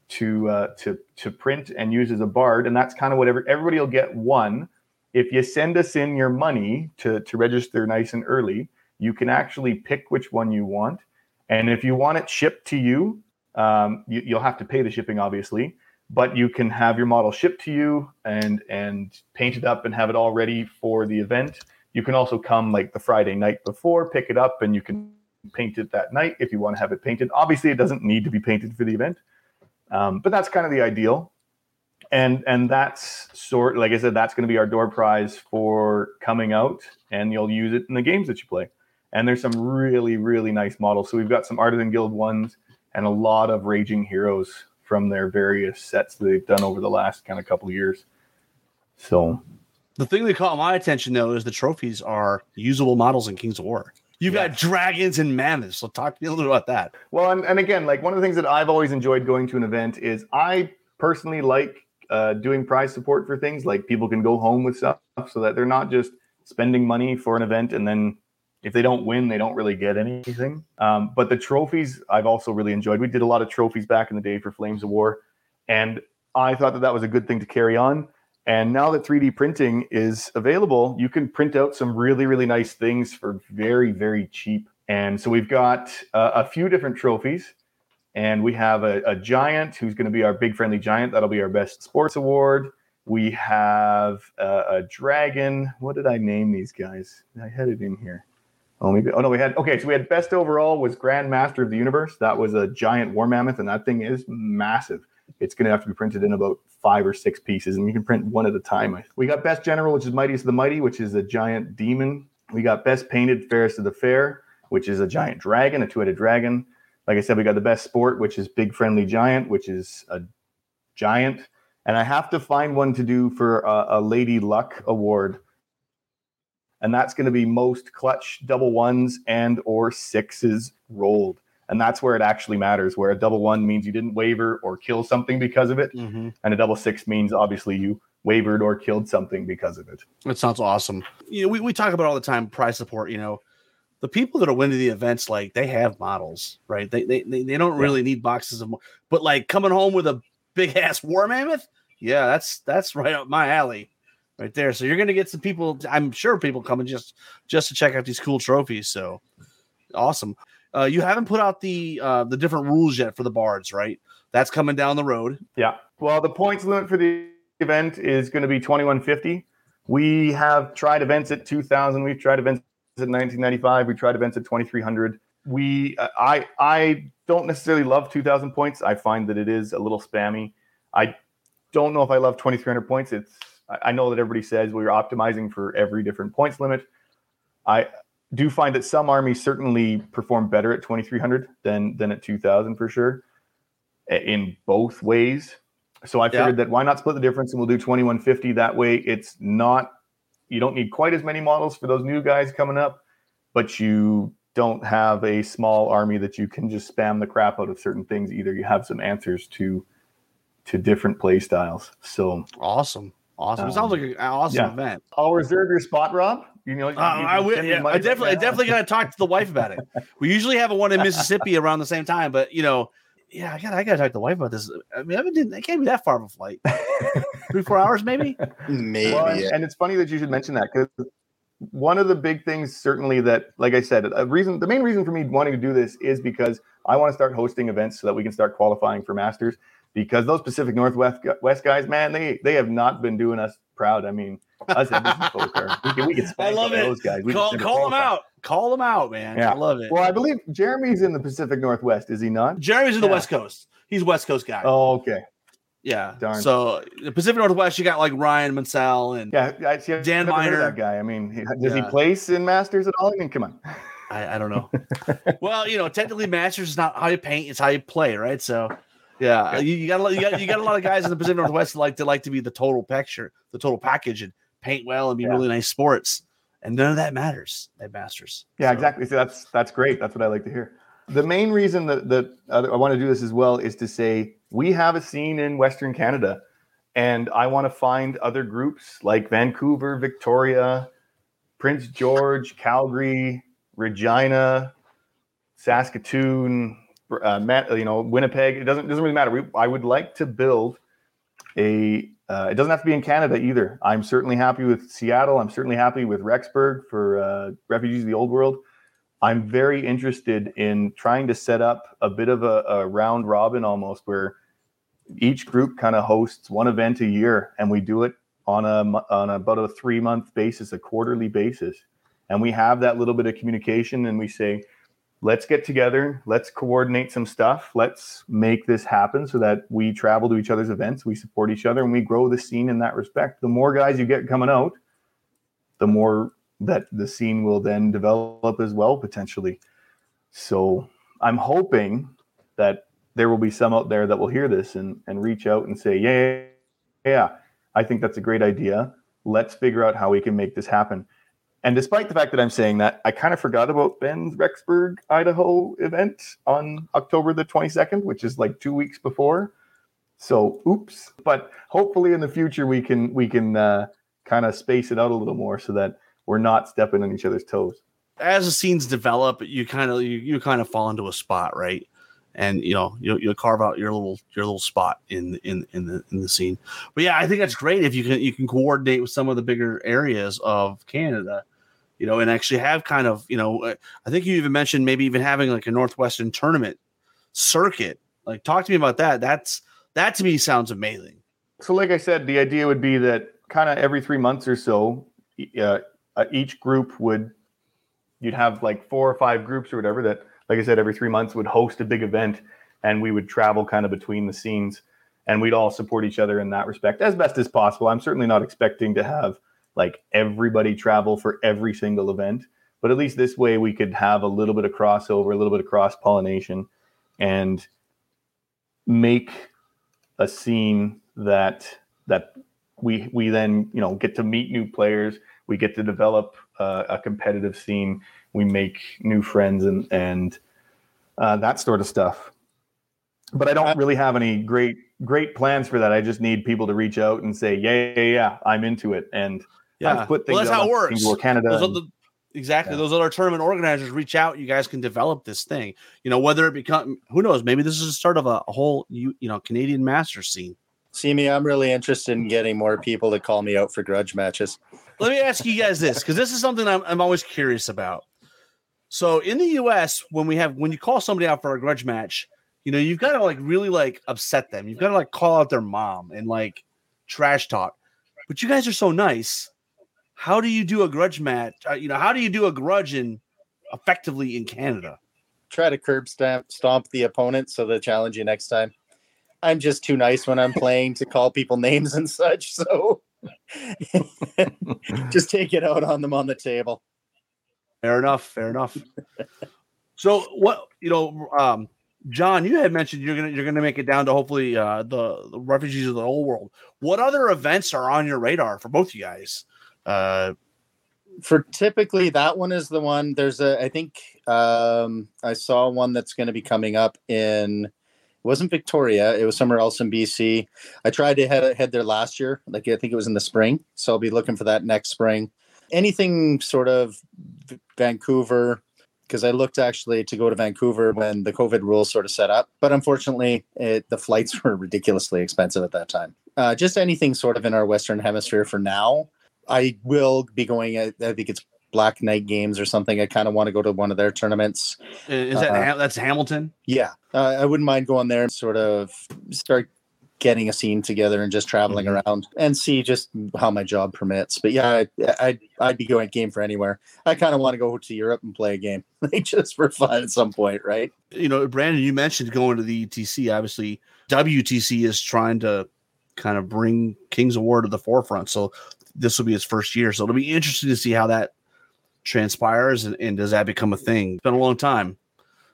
to uh, to to print and use as a bard, and that's kind of whatever everybody will get one. If you send us in your money to to register nice and early, you can actually pick which one you want, and if you want it shipped to you, um, you you'll have to pay the shipping, obviously but you can have your model shipped to you and and paint it up and have it all ready for the event. You can also come like the Friday night before, pick it up, and you can paint it that night if you want to have it painted. Obviously, it doesn't need to be painted for the event, um, but that's kind of the ideal. And and that's sort like I said, that's going to be our door prize for coming out, and you'll use it in the games that you play. And there's some really really nice models. So we've got some Artisan Guild ones and a lot of Raging Heroes from their various sets that they've done over the last kind of couple years. So the thing that caught my attention though is the trophies are usable models in Kings of War. You've got dragons and mammoths. So talk to me a little bit about that. Well, and, and again, like one of the things that I've always enjoyed going to an event is I personally like uh, doing prize support for things. Like people can go home with stuff so that they're not just spending money for an event and then if they don't win, they don't really get anything. Um, but the trophies, I've also really enjoyed. We did a lot of trophies back in the day for Flames of War, and I thought that that was a good thing to carry on. And now that 3D printing is available, you can print out some really, really nice things for very, very cheap. And so we've got uh, a few different trophies. And we have a, a giant who's going to be our big friendly giant. That'll be our best sports award. We have a, a dragon. What did I name these guys? I had it in here. Oh, maybe. Oh no, we had okay. So we had best overall was Grand Master of the Universe. That was a giant war mammoth, and that thing is massive. It's going to have to be printed in about five or six pieces, and you can print one at a time. We got best general, which is Mightiest of the Mighty, which is a giant demon. We got best painted, fairest of the fair, which is a giant dragon, a two-headed dragon. Like I said, we got the best sport, which is big friendly giant, which is a giant. And I have to find one to do for a, a Lady Luck award and that's going to be most clutch double ones and or sixes rolled. And that's where it actually matters where a double one means you didn't waver or kill something because of it. Mm-hmm. and a double six means obviously you wavered or killed something because of it. That sounds awesome. You know we, we talk about all the time prize support you know. The people that are winning the events like they have models right? They they, they, they don't really yeah. need boxes of but like coming home with a big ass war mammoth? Yeah that's that's right up my alley right there. So you're going to get some people. I'm sure people coming just just to check out these cool trophies. So awesome. Uh, you haven't put out the uh, the different rules yet for the bards, right? That's coming down the road. Yeah. Well, the points limit for the event is going to be 2150. We have tried events at 2000. We've tried events at 1995. We tried events at 2300. We uh, I I don't necessarily love 2000 points. I find that it is a little spammy. I don't know if I love 2300 points. It's I know that everybody says we are optimizing for every different points limit. I do find that some armies certainly perform better at 2300 than than at 2000 for sure in both ways. So I figured yeah. that why not split the difference and we'll do 2150 that way it's not you don't need quite as many models for those new guys coming up, but you don't have a small army that you can just spam the crap out of certain things. Either you have some answers to to different play styles. So awesome. Awesome. Um, sounds like an awesome yeah. event. I'll reserve your spot, Rob. You know, uh, I, will, yeah, I definitely, I definitely got to talk to the wife about it. We usually have a one in Mississippi around the same time, but you know, yeah, I got, I got to talk to the wife about this. I mean, I didn't, it can't be that far of a flight. <laughs> Three, four hours, maybe. Maybe. Well, and, and it's funny that you should mention that because one of the big things, certainly, that, like I said, a reason, the main reason for me wanting to do this is because I want to start hosting events so that we can start qualifying for masters because those Pacific Northwest West guys, man, they they have not been doing us proud. I mean, Us Edmonton <laughs> folk are. We can, we can I love it. those guys. We call call them out. Call them out, man. Yeah. I love it. Well, I believe Jeremy's in the Pacific Northwest, is he not? Jeremy's in the Yeah. West Coast. He's a West Coast guy. Oh, okay. yeah. darn. So the Pacific Northwest, you got like Ryan Mansell and Yeah, I see. Dan Miner. that guy. I mean, does Yeah. he place in Masters at all? I mean, come on. I, I don't know. <laughs> well, you know, technically, Masters is not how you paint; it's how you play, right? So, yeah, you, you got a lot, you got you got a lot of guys in the Pacific <laughs> Northwest that like to like to be the total picture, the total package, and paint well and be Yeah. really nice sports. And none of that matters at Masters. Yeah, So, exactly. So that's that's great. That's what I like to hear. The main reason that that I want to do this as well is to say we have a scene in Western Canada, and I want to find other groups like Vancouver, Victoria, Prince George, Calgary, Regina, Saskatoon, uh, Ma- you know, Winnipeg. It doesn't doesn't really matter. We, I would like to build a. Uh, it doesn't have to be in Canada either. I'm certainly happy with Seattle. I'm certainly happy with Rexburg for uh, refugees of the old world. I'm very interested in trying to set up a bit of a, a round robin almost where each group kind of hosts one event a year and we do it on a on about a three month basis, a quarterly basis. And we have that little bit of communication and we say, let's get together, let's coordinate some stuff, let's make this happen so that we travel to each other's events, we support each other, and we grow the scene in that respect. The more guys you get coming out, the more that the scene will then develop as well potentially. So I'm hoping that there will be some out there that will hear this and, and reach out and say, yeah, yeah, I think that's a great idea. Let's figure out how we can make this happen. And despite the fact that I'm saying that, I kind of forgot about Ben's Rexburg, Idaho event on October the 22nd, which is like two weeks before. So, oops. But hopefully, in the future, we can we can uh, kind of space it out a little more so that we're not stepping on each other's toes. as the scenes develop, you kind of you, you kind of fall into a spot, right? And you know you you carve out your little your little spot in in in the in the scene. But yeah, I think that's great if you can you can coordinate with some of the bigger areas of Canada, you know, and actually have kind of you know uh, I think you even mentioned maybe even having like a Northwestern tournament circuit. Like talk to me about that. That's that to me sounds amazing. So, like I said, the idea would be that kind of every three months or so, uh, uh, each group would, you'd have like four or five groups or whatever that, like I said, every three months would host a big event and we would travel kind of between the scenes and we'd all support each other in that respect as best as possible. I'm certainly not expecting to have like everybody travel for every single event, but at least this way we could have a little bit of crossover, a little bit of cross pollination and make a scene that that we we then you know get to meet new players we get to develop uh, a competitive scene we make new friends and and uh, that sort of stuff. But i don't really have any great great plans for that. I just need people to reach out and say yeah yeah yeah i'm into it. And Yeah, I've put well, that's how it works. Singapore, canada Those and- other, exactly. Yeah. Those other tournament organizers reach out. You guys can develop this thing. You know, whether it become who knows, maybe this is the start of a, a whole you you know Canadian master scene. See me, I'm really interested in getting more people to call me out for grudge matches. Let me ask you guys this because this is something I'm, I'm always curious about. So in the U.S., when we have when you call somebody out for a grudge match, you know you've got to like really like upset them. You've got to like call out their mom and like trash talk. But you guys are so nice. How do you do a grudge match? Uh, you know, how do you do a grudge in effectively in Canada? Try to curb stamp stomp the opponent so they challenge you next time. I'm just too nice when I'm playing to call people names and such. So <laughs> just take it out on them on the table. Fair enough. Fair enough. so what you know, um, John, you had mentioned you're gonna you're gonna make it down to hopefully uh, the, the refugees of the old world. What other events are on your radar for both you guys? Uh, For typically that one is the one. There's a I think um I saw one that's going to be coming up in it wasn't Victoria, it was somewhere else in BC. I tried to head head there last year, like I think it was in the spring. So I'll be looking for that next spring. Anything sort of Vancouver because I looked actually to go to Vancouver when the COVID rules sort of set up, but unfortunately, it, the flights <laughs> were ridiculously expensive at that time. Uh, just anything sort of in our Western Hemisphere for now. I will be going. I, I think it's Black Knight Games or something. I kind of want to go to one of their tournaments. is that Uh, that's Hamilton? Yeah, uh, I wouldn't mind going there and sort of start getting a scene together and just traveling Mhm. around and see just how my job permits. But yeah, I, I'd, I'd be going game for anywhere. I kind of want to go to Europe and play a game <laughs> just for fun at some point, right? you know, Brandon, you mentioned going to the ETC. Obviously, WTC is trying to kind of bring Kings War to the forefront. So this will be his first year. So it'll be interesting to see how that transpires and, and does that become a thing. It's been a long time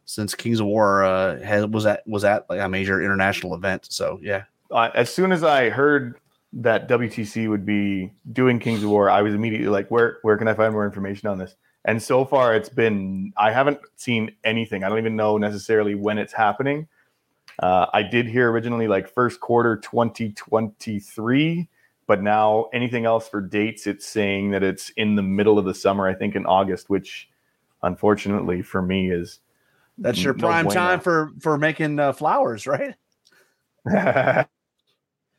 since Kings of War uh, was at was at like a major international event. So yeah, uh, as soon as I heard that WTC would be doing Kings of War, I was immediately like, where where can I find more information on this? And so far, it's been I haven't seen anything. I don't even know necessarily when it's happening. Uh, I did hear originally like first quarter 2023, but now anything else for dates, it's saying that it's in the middle of the summer. I think in August, which unfortunately for me is that's your prime time for for making uh, flowers, right? <laughs>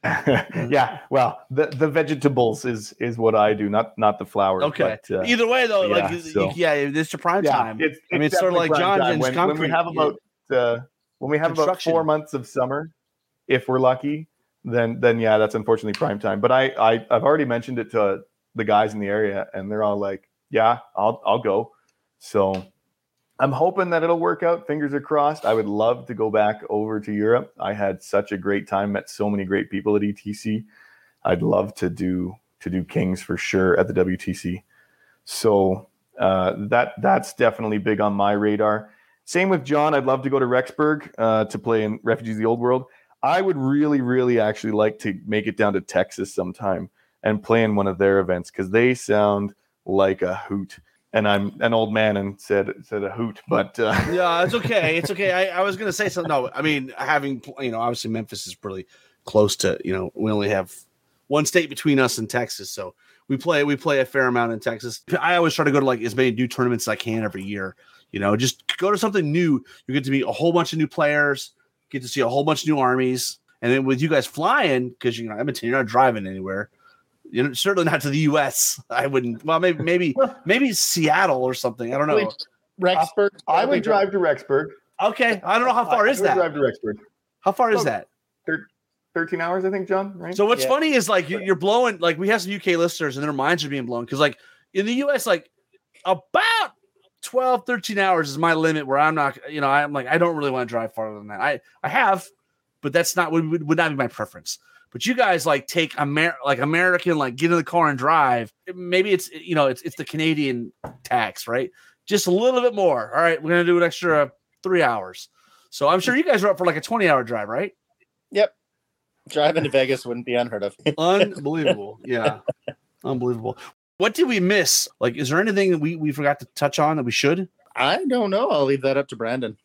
yeah, well, the the vegetables is is what I do, not not the flowers. Okay. but, uh, Either way, though, like yeah, you- so- yeah, it's your prime yeah, time. It's, I mean, it's sort of like John and when, when we have about uh, when we have about four months of summer, if we're lucky, then then yeah, that's unfortunately prime time. But I, I I've already mentioned it to the guys in the area, and they're all like, "Yeah, I'll I'll go." So I'm hoping that it'll work out. Fingers are crossed. I would love to go back over to Europe. I had such a great time, met so many great people at ETC. I'd love to do to do Kings for sure at the WTC. So uh, that that's definitely big on my radar. Same with John. I'd love to go to Rexburg uh, to play in Refugees of the Old World. I would really, really actually like to make it down to Texas sometime and play in one of their events because they sound like a hoot. And I'm an old man and said said a hoot, but uh, <laughs> yeah, it's okay. It's okay. I, I was gonna say something. No, I mean having you know, obviously Memphis is pretty close to you know, we only have one state between us and Texas, so we play we play a fair amount in Texas. I always try to go to like as many new tournaments as I can every year. You know, just go to something new. You get to meet a whole bunch of new players, get to see a whole bunch of new armies, and then with you guys flying because you know Edmonton, you're not driving anywhere. You know, certainly not to the U.S. I wouldn't. Well, maybe maybe <laughs> maybe Seattle or something. I don't know. Wait, Rexburg. I would drive to Rexburg. Okay, I don't know how far I is would that. Drive to Rexburg. How far is Oh, that? 13 hours, I think, John. Right? So what's Yeah. funny is like you- you're blowing like we have some UK listeners and their minds are being blown because like in the US like about 12 13 hours is my limit where I'm not you know I'm like I don't really want to drive farther than that. I I have but that's not would, would would not be my preference. But you guys like take Amer like American like get in the car and drive. Maybe it's you know it's it's the Canadian tax, right? Just a little bit more. All right, we're going to do an extra 3 hours. So I'm sure you guys are up for like a 20 hour drive, right? Yep. Driving to Vegas wouldn't be unheard of. <laughs> Unbelievable. Yeah. Unbelievable. What did we miss? Like, is there anything that we, we forgot to touch on that we should? I don't know. I'll leave that up to Brandon.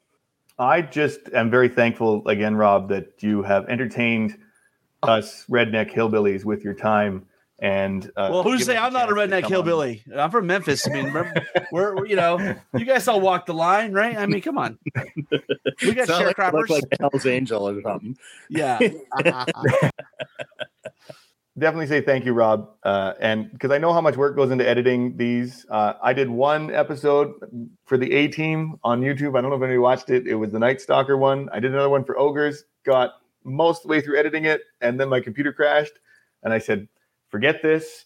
I just am very thankful again, Rob, that you have entertained us redneck hillbillies with your time. And uh, well, who's given say I'm not a redneck come on. hillbilly? I'm from Memphis. I mean, we're, we're, you know, <laughs> you guys all walk the line, right? I mean, come on. <laughs> We got Sound like, sharecroppers. look like a Hell's Angel or something. yeah. <laughs> Definitely say thank you, Rob. Uh, and because I know how much work goes into editing these, uh, I did one episode for the A team on YouTube. I don't know if anybody watched it. It was the Nightstalker one. I did another one for Ogres, got most of the way through editing it, and then my computer crashed. And I said, forget this.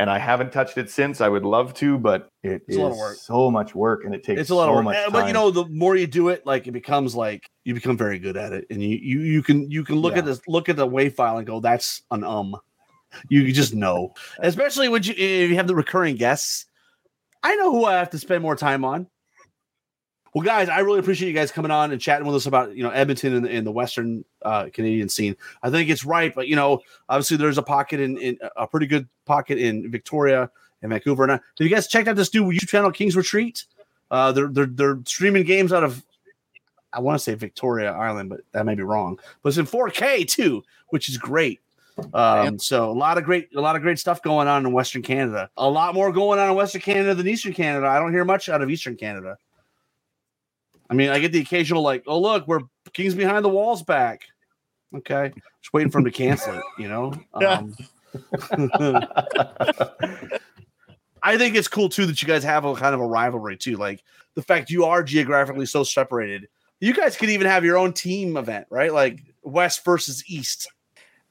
And I haven't touched it since. I would love to, but it It's is a lot of work. so much work and it takes it's a lot so of work. much Eh, time. But you know, the more you do it, like it becomes like you become very good at it. And you you you can you can look at this look at the wave file and go, that's an um. You just know. Especially when you if you have the recurring guests. I know who I have to spend more time on. Well, guys, I really appreciate you guys coming on and chatting with us about you know Edmonton and, and the Western uh, Canadian scene. I think it's right, but you know, obviously there's a pocket in, in a pretty good pocket in Victoria and Vancouver. And uh, have you guys checked out this new YouTube channel, King's Retreat? Uh, they're they're they're streaming games out of I want to say Victoria Island, but that may be wrong. But it's in 4K too, which is great. Um, so a lot of great, a lot of great stuff going on in Western Canada. A lot more going on in Western Canada than Eastern Canada. I don't hear much out of Eastern Canada. I mean, I get the occasional like, oh look, we're Kings behind the walls back. Okay, just waiting for them to cancel it. You know. <laughs> Um, <laughs> I think it's cool too that you guys have a kind of a rivalry too. Like the fact you are geographically so separated. You guys could even have your own team event, right? Like West versus East.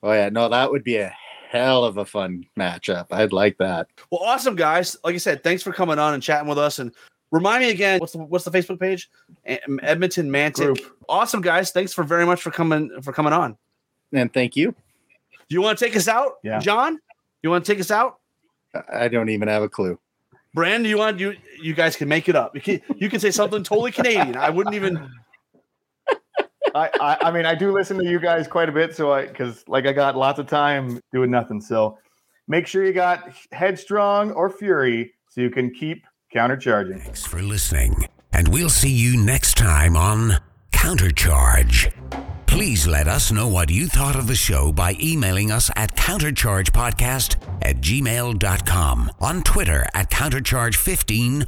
Oh yeah, no, that would be a hell of a fun matchup. I'd like that. Well, awesome guys. Like I said, thanks for coming on and chatting with us. And remind me again, what's the what's the Facebook page? Edmonton Mantic. Group. Awesome guys. Thanks for very much for coming for coming on. And thank you. Do you want to take us out, yeah. John? You want to take us out? I don't even have a clue. Brand, you want you you guys can make it up. You can, you can say something totally Canadian. I wouldn't even I, I, mean, I do listen to you guys quite a bit, so I because like I got lots of time doing nothing. So make sure you got headstrong or fury so you can keep countercharging. Thanks for listening, and we'll see you next time on Countercharge. Please let us know what you thought of the show by emailing us at counterchargepodcast at gmail.com, on Twitter at countercharge15